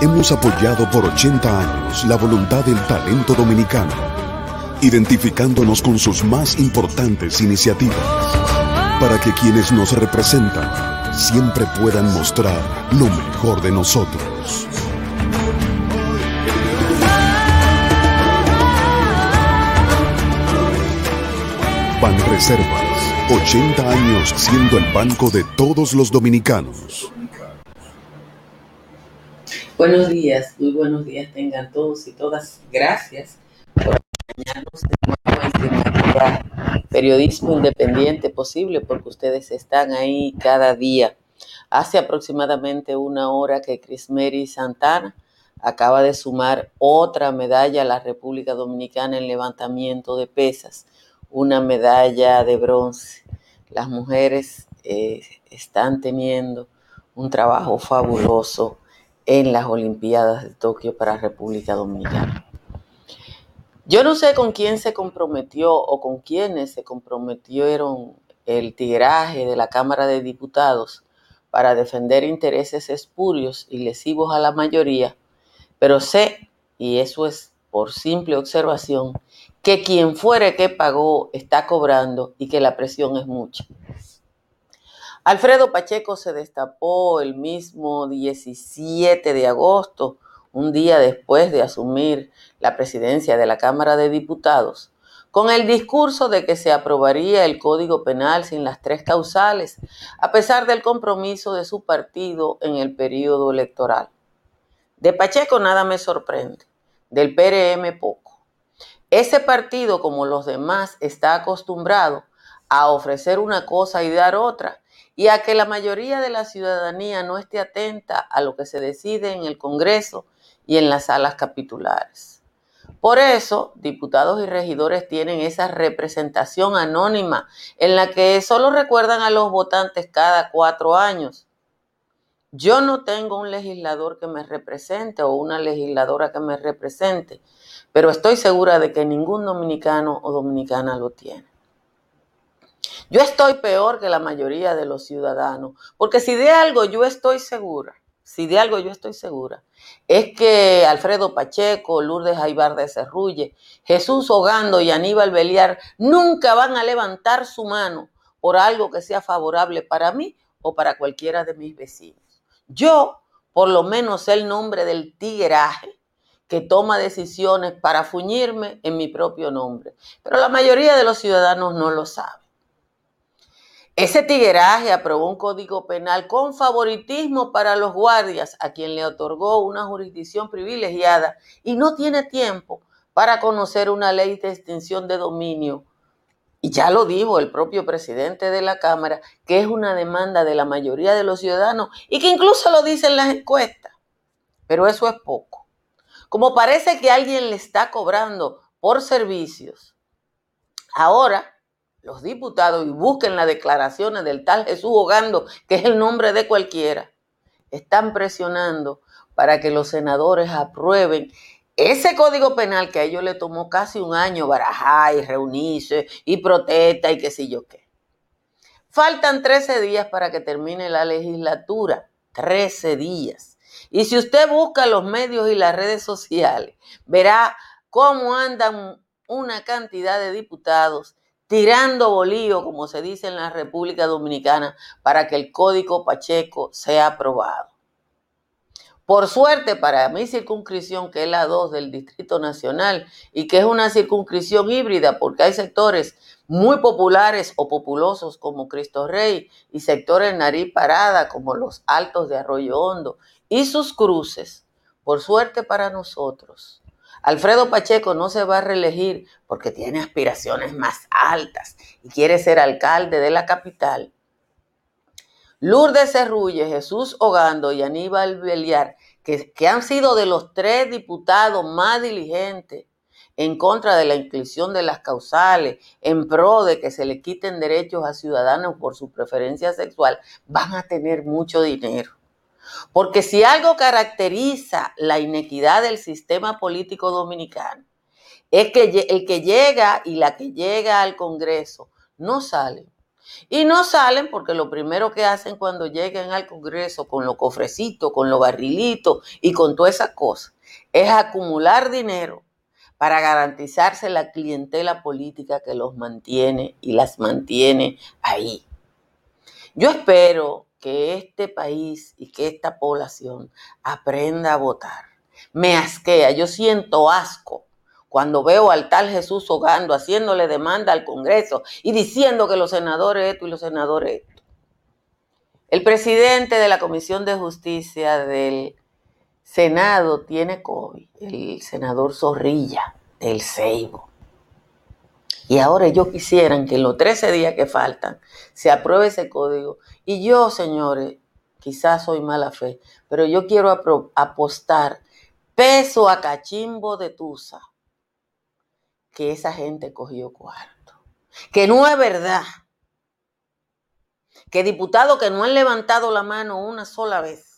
Hemos apoyado por 80 años la voluntad del talento dominicano, identificándonos con sus más importantes iniciativas, para que quienes nos representan siempre puedan mostrar lo mejor de nosotros. Banreservas, 80 años siendo el banco de todos los dominicanos. Buenos días, muy buenos días tengan todos y todas. Gracias por acompañarnos de nuevo en este periodismo independiente posible porque ustedes están ahí cada día. Hace aproximadamente una hora que Crismeri Santana acaba de sumar otra medalla a la República Dominicana en levantamiento de pesas una medalla de bronce. Las mujeres eh, están teniendo un trabajo fabuloso en las Olimpiadas de Tokio para República Dominicana. Yo no sé con quién se comprometió o con quiénes se comprometieron el tiraje de la Cámara de Diputados para defender intereses espurios y lesivos a la mayoría, pero sé, y eso es por simple observación, que quien fuere que pagó está cobrando y que la presión es mucha. Alfredo Pacheco se destapó el mismo 17 de agosto, un día después de asumir la presidencia de la Cámara de Diputados, con el discurso de que se aprobaría el Código Penal sin las tres causales, a pesar del compromiso de su partido en el periodo electoral. De Pacheco nada me sorprende, del PRM poco. Ese partido, como los demás, está acostumbrado a ofrecer una cosa y dar otra, y a que la mayoría de la ciudadanía no esté atenta a lo que se decide en el Congreso y en las salas capitulares. Por eso, diputados y regidores tienen esa representación anónima en la que solo recuerdan a los votantes cada cuatro años. Yo no tengo un legislador que me represente o una legisladora que me represente pero estoy segura de que ningún dominicano o dominicana lo tiene. Yo estoy peor que la mayoría de los ciudadanos, porque si de algo yo estoy segura, si de algo yo estoy segura, es que Alfredo Pacheco, Lourdes Jaibar de Cerrulle, Jesús Hogando y Aníbal Beliar nunca van a levantar su mano por algo que sea favorable para mí o para cualquiera de mis vecinos. Yo, por lo menos, el nombre del tigueraje que toma decisiones para fuñirme en mi propio nombre. Pero la mayoría de los ciudadanos no lo sabe. Ese tigueraje aprobó un código penal con favoritismo para los guardias, a quien le otorgó una jurisdicción privilegiada y no tiene tiempo para conocer una ley de extinción de dominio. Y ya lo dijo el propio presidente de la Cámara, que es una demanda de la mayoría de los ciudadanos y que incluso lo dicen las encuestas. Pero eso es poco. Como parece que alguien le está cobrando por servicios, ahora los diputados, y busquen las declaraciones del tal Jesús Hogando, que es el nombre de cualquiera, están presionando para que los senadores aprueben ese código penal que a ellos le tomó casi un año barajar y reunirse y protesta y qué sé yo qué. Faltan 13 días para que termine la legislatura. 13 días. Y si usted busca los medios y las redes sociales, verá cómo andan una cantidad de diputados tirando bolío, como se dice en la República Dominicana, para que el Código Pacheco sea aprobado. Por suerte para mi circunscripción, que es la 2 del Distrito Nacional, y que es una circunscripción híbrida, porque hay sectores muy populares o populosos como Cristo Rey y sectores nariz parada como los Altos de Arroyo Hondo y sus cruces, por suerte para nosotros. Alfredo Pacheco no se va a reelegir porque tiene aspiraciones más altas y quiere ser alcalde de la capital. Lourdes Cerrulle, Jesús Hogando y Aníbal Beliar, que, que han sido de los tres diputados más diligentes en contra de la inclusión de las causales, en pro de que se le quiten derechos a ciudadanos por su preferencia sexual, van a tener mucho dinero. Porque si algo caracteriza la inequidad del sistema político dominicano, es que el que llega y la que llega al Congreso no salen Y no salen porque lo primero que hacen cuando lleguen al Congreso con los cofrecitos, con los barrilitos y con todas esas cosas, es acumular dinero para garantizarse la clientela política que los mantiene y las mantiene ahí. Yo espero que este país y que esta población aprenda a votar. Me asquea, yo siento asco cuando veo al tal Jesús Hogando haciéndole demanda al Congreso y diciendo que los senadores esto y los senadores esto. El presidente de la Comisión de Justicia del Senado tiene COVID, el senador Zorrilla del Ceibo. Y ahora ellos quisieran que en los 13 días que faltan se apruebe ese código. Y yo, señores, quizás soy mala fe, pero yo quiero apostar peso a cachimbo de Tusa que esa gente cogió cuarto. Que no es verdad. Que diputados que no han levantado la mano una sola vez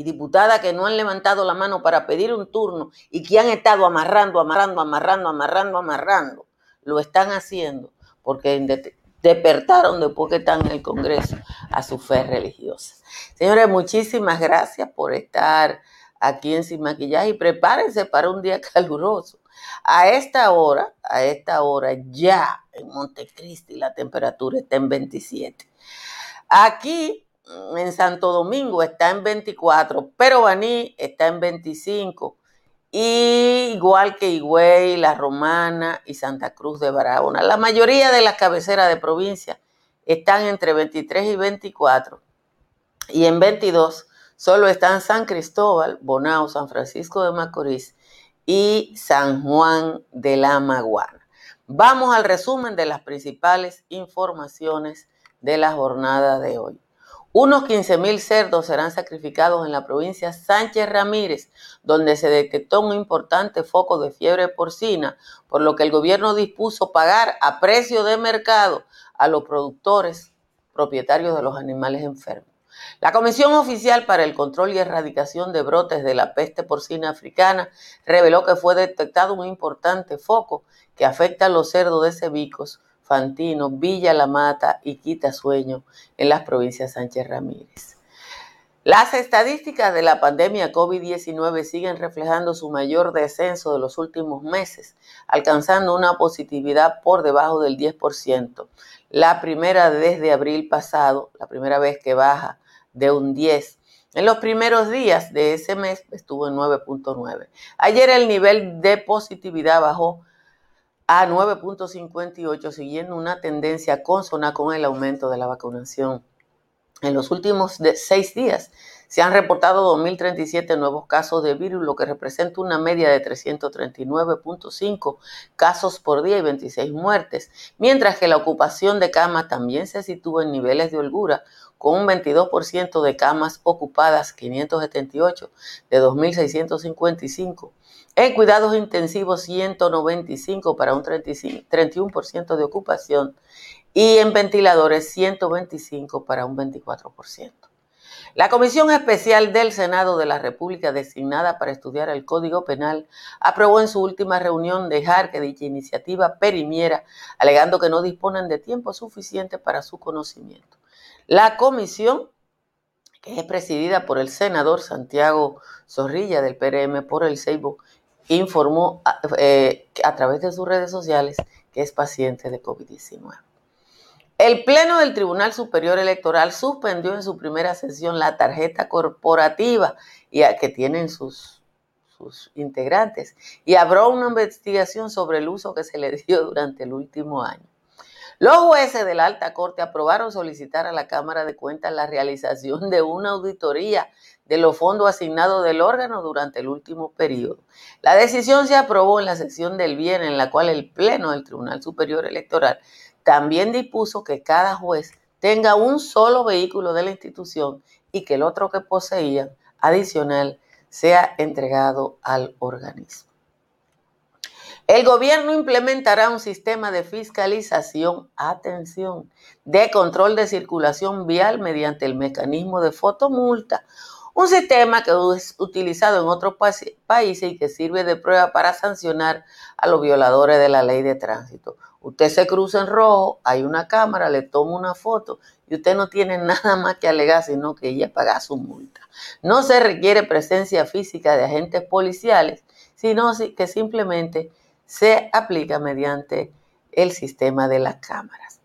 y diputadas que no han levantado la mano para pedir un turno y que han estado amarrando, amarrando, amarrando, amarrando, amarrando, lo están haciendo porque despertaron después que están en el Congreso a su fe religiosa. Señores, muchísimas gracias por estar aquí en Sin Maquillaje y prepárense para un día caluroso. A esta hora, a esta hora ya en Montecristi la temperatura está en 27. Aquí en Santo Domingo está en 24, pero Baní está en 25. Igual que Higüey, La Romana y Santa Cruz de Barahona. La mayoría de las cabeceras de provincia están entre 23 y 24. Y en 22 solo están San Cristóbal, Bonao, San Francisco de Macorís y San Juan de la Maguana. Vamos al resumen de las principales informaciones de la jornada de hoy. Unos 15 mil cerdos serán sacrificados en la provincia Sánchez Ramírez, donde se detectó un importante foco de fiebre porcina, por lo que el gobierno dispuso pagar a precio de mercado a los productores propietarios de los animales enfermos. La Comisión Oficial para el Control y Erradicación de Brotes de la Peste Porcina Africana reveló que fue detectado un importante foco que afecta a los cerdos de Cebicos, Fantino, Villa La Mata y Quitasueño en las provincias Sánchez Ramírez. Las estadísticas de la pandemia COVID-19 siguen reflejando su mayor descenso de los últimos meses, alcanzando una positividad por debajo del 10%. La primera desde abril pasado, la primera vez que baja de un 10. En los primeros días de ese mes estuvo en 9.9. Ayer el nivel de positividad bajó a 9.58, siguiendo una tendencia consona con el aumento de la vacunación. En los últimos seis días se han reportado 2.037 nuevos casos de virus, lo que representa una media de 339.5 casos por día y 26 muertes, mientras que la ocupación de cama también se sitúa en niveles de holgura, con un 22% de camas ocupadas, 578 de 2.655. En cuidados intensivos, 195 para un 31% de ocupación. Y en ventiladores, 125 para un 24%. La Comisión Especial del Senado de la República designada para estudiar el Código Penal aprobó en su última reunión dejar que dicha iniciativa perimiera, alegando que no disponen de tiempo suficiente para su conocimiento. La comisión, que es presidida por el senador Santiago Zorrilla del PRM por el Seibo, informó eh, a través de sus redes sociales que es paciente de COVID-19. El Pleno del Tribunal Superior Electoral suspendió en su primera sesión la tarjeta corporativa que tienen sus, sus integrantes y abrió una investigación sobre el uso que se le dio durante el último año. Los jueces de la alta corte aprobaron solicitar a la Cámara de Cuentas la realización de una auditoría de los fondos asignados del órgano durante el último periodo. La decisión se aprobó en la sesión del viernes en la cual el Pleno del Tribunal Superior Electoral también dispuso que cada juez tenga un solo vehículo de la institución y que el otro que poseía adicional sea entregado al organismo. El gobierno implementará un sistema de fiscalización, atención, de control de circulación vial mediante el mecanismo de fotomulta, un sistema que es utilizado en otros países y que sirve de prueba para sancionar a los violadores de la ley de tránsito. Usted se cruza en rojo, hay una cámara, le toma una foto y usted no tiene nada más que alegar, sino que ella paga su multa. No se requiere presencia física de agentes policiales, sino que simplemente se aplica mediante el sistema de las cámaras.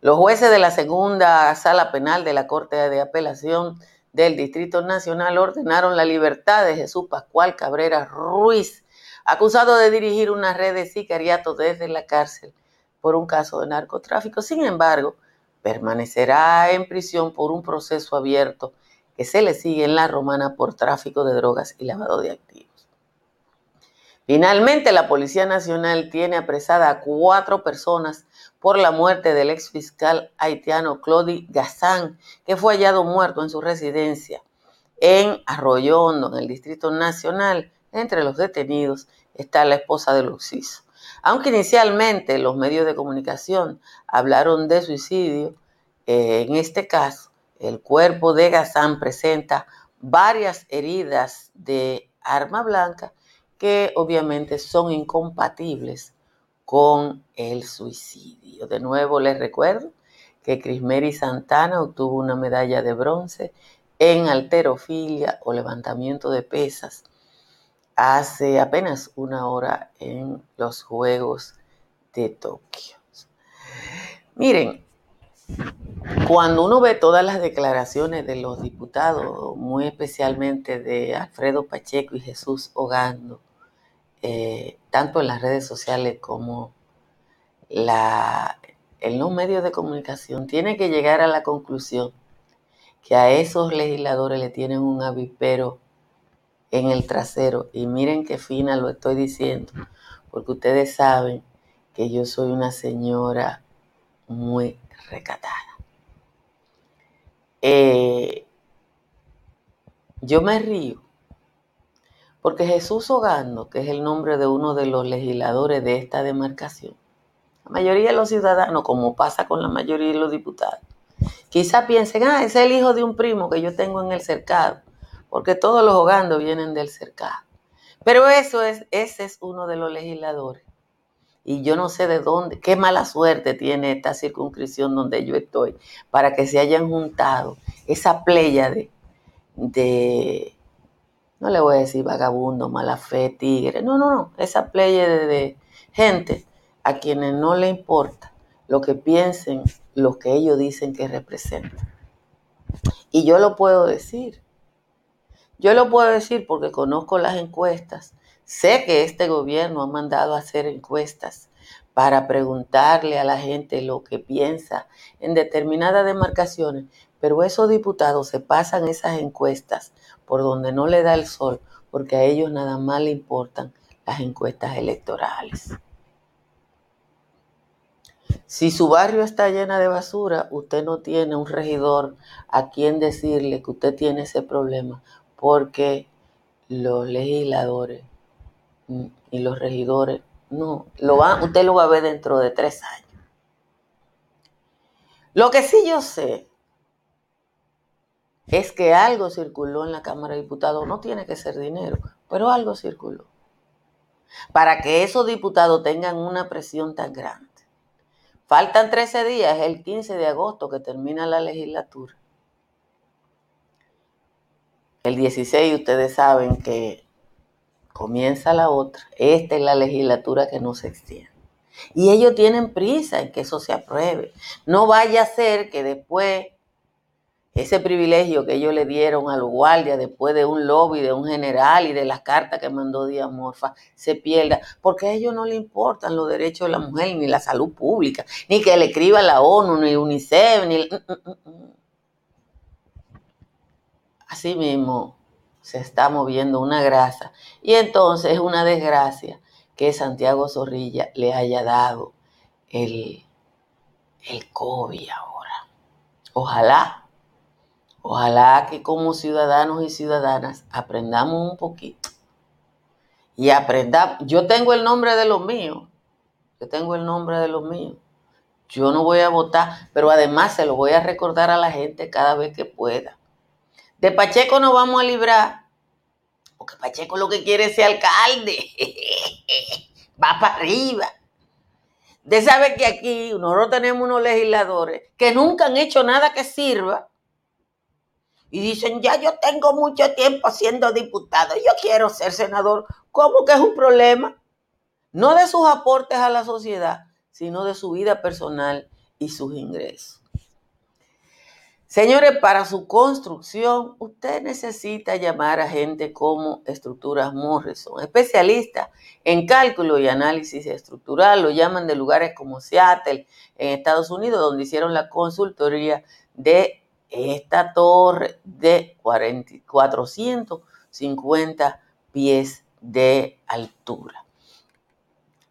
Los jueces de la segunda sala penal de la Corte de Apelación del Distrito Nacional ordenaron la libertad de Jesús Pascual Cabrera Ruiz, acusado de dirigir una red de sicariato desde la cárcel por un caso de narcotráfico. Sin embargo, permanecerá en prisión por un proceso abierto que se le sigue en la romana por tráfico de drogas y lavado de activos. Finalmente, la Policía Nacional tiene apresada a cuatro personas por la muerte del ex fiscal haitiano Claude Gazán, que fue hallado muerto en su residencia en Arroyo Hondo, en el Distrito Nacional. Entre los detenidos está la esposa de Luxiso. Aunque inicialmente los medios de comunicación hablaron de suicidio, eh, en este caso el cuerpo de Gazán presenta varias heridas de arma blanca que obviamente son incompatibles con el suicidio. De nuevo les recuerdo que Crismeri Santana obtuvo una medalla de bronce en alterofilia o levantamiento de pesas hace apenas una hora en los Juegos de Tokio. Miren, cuando uno ve todas las declaraciones de los diputados, muy especialmente de Alfredo Pacheco y Jesús Ogando, eh, tanto en las redes sociales como en los medios de comunicación, tiene que llegar a la conclusión que a esos legisladores le tienen un avipero en el trasero. Y miren qué fina lo estoy diciendo, porque ustedes saben que yo soy una señora muy recatada. Eh, yo me río porque Jesús Ogando, que es el nombre de uno de los legisladores de esta demarcación, la mayoría de los ciudadanos, como pasa con la mayoría de los diputados, quizá piensen, ah, es el hijo de un primo que yo tengo en el cercado, porque todos los Ogando vienen del cercado. Pero eso es, ese es uno de los legisladores. Y yo no sé de dónde, qué mala suerte tiene esta circunscripción donde yo estoy, para que se hayan juntado esa playa de, de no le voy a decir vagabundo, mala fe, tigre, no, no, no, esa playa de, gente a quienes no le importa lo que piensen, lo que ellos dicen que representan. Y yo lo puedo decir. Yo lo puedo decir porque conozco las encuestas. Sé que este gobierno ha mandado a hacer encuestas para preguntarle a la gente lo que piensa en determinadas demarcaciones, pero esos diputados se pasan esas encuestas por donde no le da el sol, porque a ellos nada más le importan las encuestas electorales. Si su barrio está llena de basura, usted no tiene un regidor a quien decirle que usted tiene ese problema, porque los legisladores y los regidores no, lo va, usted lo va a ver dentro de tres años. Lo que sí yo sé es que algo circuló en la Cámara de Diputados, no tiene que ser dinero, pero algo circuló, para que esos diputados tengan una presión tan grande. Faltan 13 días, el 15 de agosto que termina la legislatura. El 16 ustedes saben que comienza la otra. Esta es la legislatura que no se extiende. Y ellos tienen prisa en que eso se apruebe. No vaya a ser que después ese privilegio que ellos le dieron a los guardias después de un lobby de un general y de las cartas que mandó Díaz Morfa se pierda, porque a ellos no le importan los derechos de la mujer, ni la salud pública, ni que le escriba la ONU, ni UNICEF, ni... Mm, mm, mm, Así mismo se está moviendo una grasa y entonces es una desgracia que Santiago Zorrilla le haya dado el, el COVID ahora. Ojalá Ojalá que como ciudadanos y ciudadanas aprendamos un poquito. Y aprendamos. Yo tengo el nombre de los míos. Yo tengo el nombre de los míos. Yo no voy a votar, pero además se lo voy a recordar a la gente cada vez que pueda. De Pacheco nos vamos a librar. Porque Pacheco lo que quiere es ser alcalde. Va para arriba. Usted sabe que aquí nosotros tenemos unos legisladores que nunca han hecho nada que sirva y dicen, ya yo tengo mucho tiempo siendo diputado, yo quiero ser senador. ¿Cómo que es un problema? No de sus aportes a la sociedad, sino de su vida personal y sus ingresos. Señores, para su construcción, usted necesita llamar a gente como Estructuras Morrison, especialistas en cálculo y análisis estructural. Lo llaman de lugares como Seattle, en Estados Unidos, donde hicieron la consultoría de esta torre de 450 pies de altura.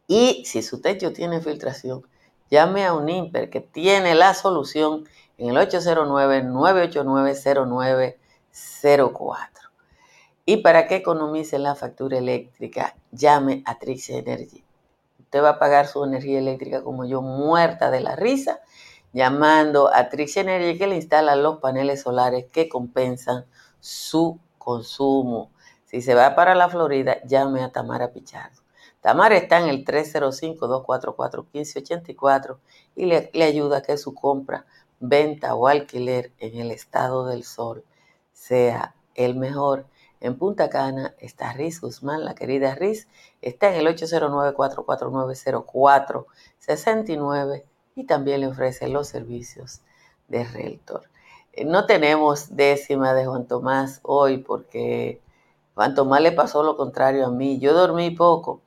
Y si su techo tiene filtración, llame a un IMPER que tiene la solución en el 809-989-0904. Y para que economice la factura eléctrica, llame a Trix Energy. Usted va a pagar su energía eléctrica como yo, muerta de la risa, llamando a Trix Energy que le instala los paneles solares que compensan su consumo. Si se va para la Florida, llame a Tamara Pichardo. Tamara está en el 305-244-1584 y le, le ayuda a que su compra venta o alquiler en el estado del sol sea el mejor. En Punta Cana está Riz Guzmán, la querida Riz, está en el 809-449-0469 y también le ofrece los servicios de Realtor. Eh, no tenemos décima de Juan Tomás hoy porque Juan Tomás le pasó lo contrario a mí. Yo dormí poco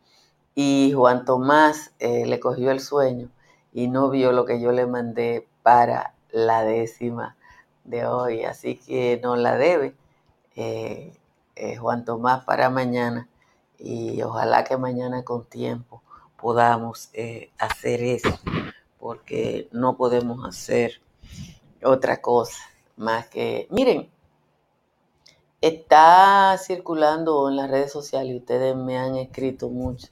y Juan Tomás eh, le cogió el sueño y no vio lo que yo le mandé para la décima de hoy, así que no la debe eh, Juan Tomás para mañana y ojalá que mañana con tiempo podamos hacer eso, porque no podemos hacer otra cosa más que, miren, está circulando en las redes sociales ustedes me han escrito mucho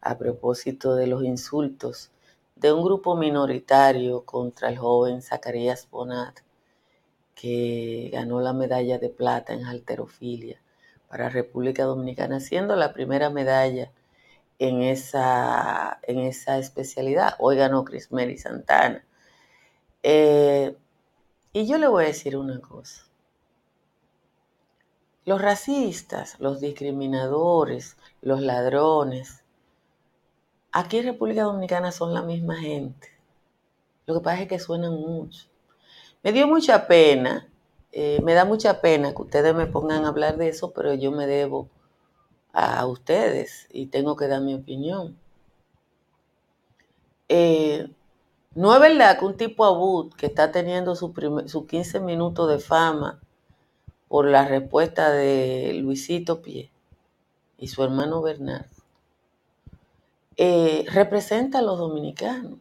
a propósito de los insultos de un grupo minoritario contra el joven Zacarías Bonat, que ganó la medalla de plata en halterofilia para República Dominicana, siendo la primera medalla en esa, en esa especialidad. Hoy ganó Crismeri Santana. Eh, y yo le voy a decir una cosa. Los racistas, los discriminadores, los ladrones, Aquí en República Dominicana son la misma gente. Lo que pasa es que suenan mucho. Me dio mucha pena, eh, me da mucha pena que ustedes me pongan a hablar de eso, pero yo me debo a ustedes y tengo que dar mi opinión. Eh, no es verdad que un tipo abud que está teniendo sus su 15 minutos de fama por la respuesta de Luisito Pie y su hermano Bernardo, eh, representa a los dominicanos.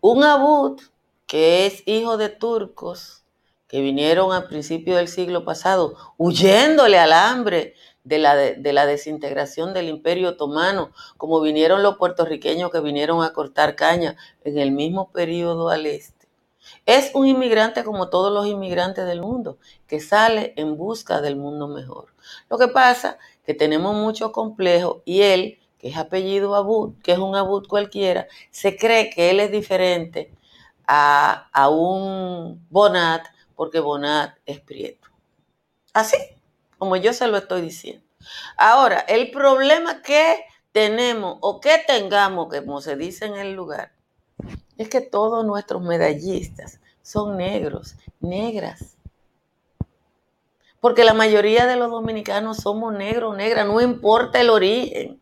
Un abud que es hijo de turcos que vinieron al principio del siglo pasado huyéndole al hambre de la, de la desintegración del imperio otomano, como vinieron los puertorriqueños que vinieron a cortar caña en el mismo periodo al este. Es un inmigrante como todos los inmigrantes del mundo, que sale en busca del mundo mejor. Lo que pasa que tenemos mucho complejo y él que es apellido Abud, que es un Abud cualquiera, se cree que él es diferente a, a un Bonat porque Bonat es prieto. Así, como yo se lo estoy diciendo. Ahora, el problema que tenemos o que tengamos, como se dice en el lugar, es que todos nuestros medallistas son negros, negras. Porque la mayoría de los dominicanos somos negros, negras, no importa el origen.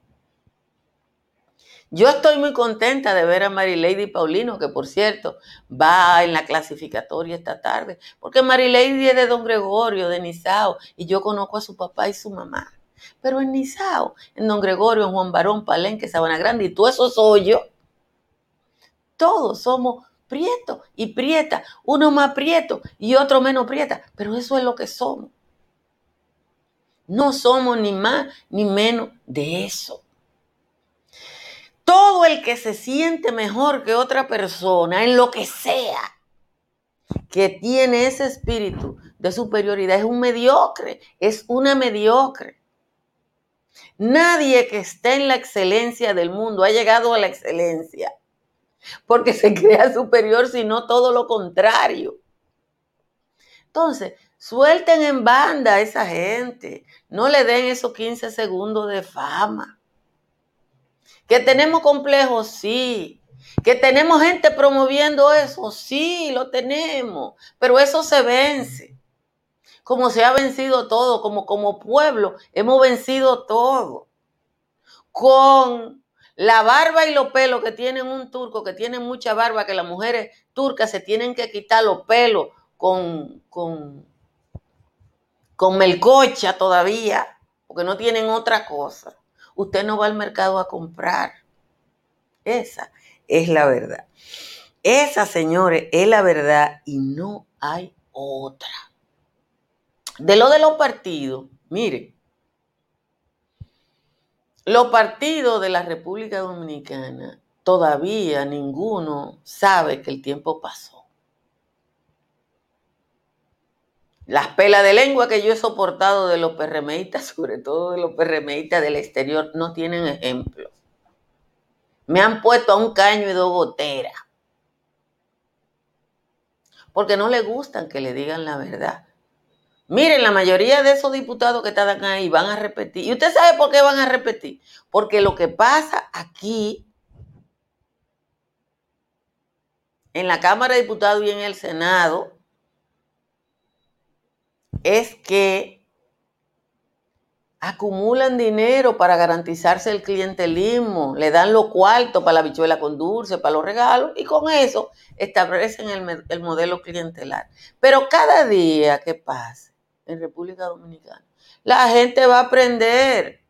Yo estoy muy contenta de ver a Marilady Paulino, que por cierto va en la clasificatoria esta tarde, porque Marilady es de Don Gregorio, de Nizao, y yo conozco a su papá y su mamá. Pero en Nizao, en Don Gregorio, en Juan Barón, Palenque, Sabana Grande, y todo eso soy yo. Todos somos prietos y prieta, uno más prieto y otro menos prieta, pero eso es lo que somos. No somos ni más ni menos de eso. Todo el que se siente mejor que otra persona, en lo que sea, que tiene ese espíritu de superioridad, es un mediocre, es una mediocre. Nadie que esté en la excelencia del mundo ha llegado a la excelencia porque se crea superior, sino todo lo contrario. Entonces, suelten en banda a esa gente. No le den esos 15 segundos de fama. Que tenemos complejos, sí. Que tenemos gente promoviendo eso, sí, lo tenemos. Pero eso se vence. Como se ha vencido todo, como como pueblo hemos vencido todo. Con la barba y los pelos que tienen un turco, que tienen mucha barba, que las mujeres turcas se tienen que quitar los pelos con, con, con melcocha todavía, porque no tienen otra cosa. Usted no va al mercado a comprar. Esa es la verdad. Esa, señores, es la verdad y no hay otra. De lo de los partidos, miren, los partidos de la República Dominicana, todavía ninguno sabe que el tiempo pasó. Las pelas de lengua que yo he soportado de los PRMistas, sobre todo de los PRMistas del exterior, no tienen ejemplo. Me han puesto a un caño y dos goteras. Porque no le gustan que le digan la verdad. Miren, la mayoría de esos diputados que están ahí van a repetir. ¿Y usted sabe por qué van a repetir? Porque lo que pasa aquí, en la Cámara de Diputados y en el Senado, es que acumulan dinero para garantizarse el clientelismo, le dan los cuartos para la bichuela con dulce, para los regalos, y con eso establecen el, el modelo clientelar. Pero cada día que pasa, en República Dominicana. La gente va a aprender.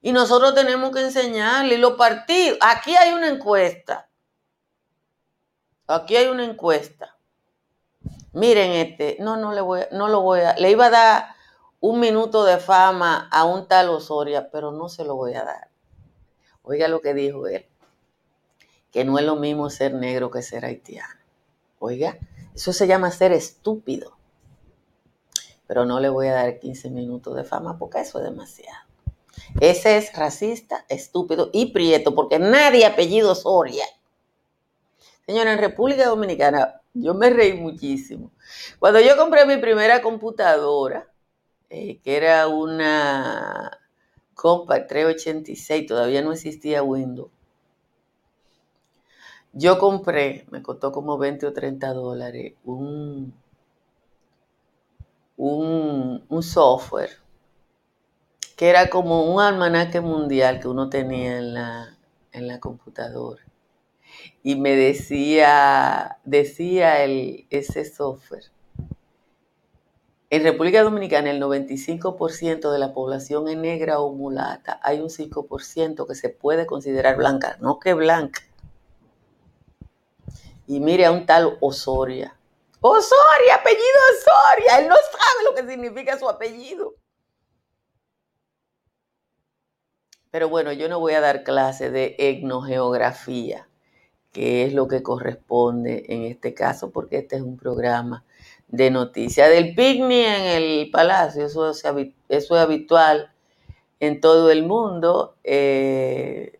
Y nosotros tenemos que enseñarle. los partidos, aquí hay una encuesta. Aquí hay una encuesta. Miren este, no, no le voy, no lo voy a, le iba a dar un minuto de fama a un tal Osoria, pero no se lo voy a dar. Oiga lo que dijo él, que no es lo mismo ser negro que ser haitiano. Oiga, eso se llama ser estúpido pero no le voy a dar 15 minutos de fama porque eso es demasiado. Ese es racista, estúpido y prieto, porque nadie apellido Soria. Señora, en República Dominicana, yo me reí muchísimo. Cuando yo compré mi primera computadora, eh, que era una Compact 386, todavía no existía Windows. Yo compré, me costó como 20 o 30 dólares, un un, software que era como un almanaque mundial que uno tenía en la, en la computadora. Y me decía, decía el, ese software, en República Dominicana el 95% de la población es negra o mulata. Hay un 5% que se puede considerar blanca, no que blanca. Y mire a un tal Osoria, Osoria, apellido Osoria. Él no sabe lo que significa su apellido. Pero bueno, yo no voy a dar clase de etnogeografía, que es lo que corresponde en este caso, porque este es un programa de noticias. Del picnic en el palacio, eso es, habitual en todo el mundo. Eh,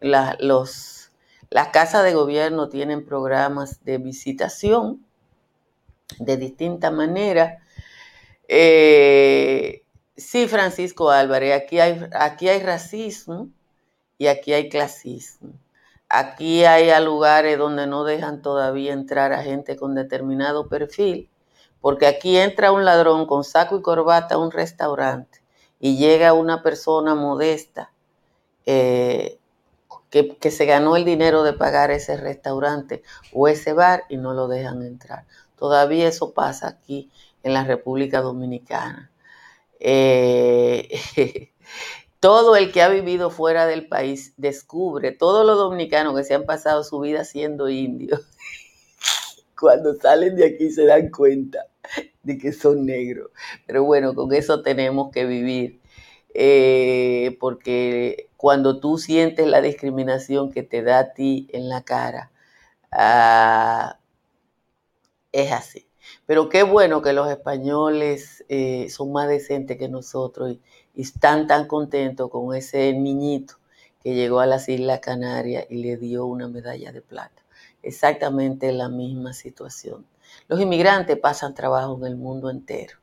los, las casas de gobierno tienen programas de visitación de distinta manera. Eh, sí, Francisco Álvarez, aquí hay, aquí hay racismo y aquí hay clasismo. Aquí hay lugares donde no dejan todavía entrar a gente con determinado perfil, porque aquí entra un ladrón con saco y corbata a un restaurante y llega una persona modesta eh, que, que se ganó el dinero de pagar ese restaurante o ese bar y no lo dejan entrar. Todavía eso pasa aquí en la República Dominicana. Eh, todo el que ha vivido fuera del país descubre, todos los dominicanos que se han pasado su vida siendo indios, cuando salen de aquí se dan cuenta de que son negros. Pero bueno, con eso tenemos que vivir, eh, porque cuando tú sientes la discriminación que te da a ti en la cara, ah, es así. Pero qué bueno que los españoles eh, son más decentes que nosotros y están tan contentos con ese niñito que llegó a las Islas Canarias y le dio una medalla de plata. Exactamente la misma situación. Los inmigrantes pasan trabajo en el mundo entero.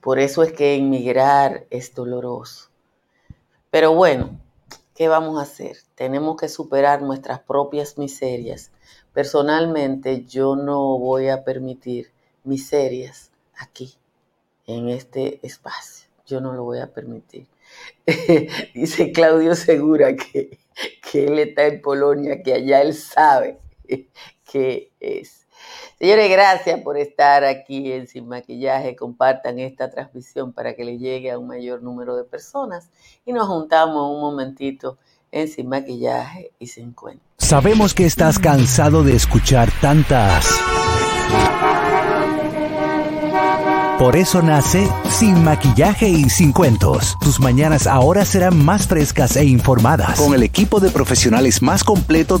Por eso es que inmigrar es doloroso. Pero bueno, ¿qué vamos a hacer? Tenemos que superar nuestras propias miserias. Personalmente yo no voy a permitir miserias aquí, en este espacio. Yo no lo voy a permitir. Dice Claudio Segura que, que él está en Polonia, que allá él sabe qué es. Señores, gracias por estar aquí en Sin Maquillaje. Compartan esta transmisión para que le llegue a un mayor número de personas y nos juntamos un momentito en Sin Maquillaje y Sin Cuento. Sabemos que estás cansado de escuchar tantas por eso nace Sin Maquillaje y Sin Cuentos. Tus mañanas ahora serán más frescas e informadas. Con el equipo de profesionales más completo de la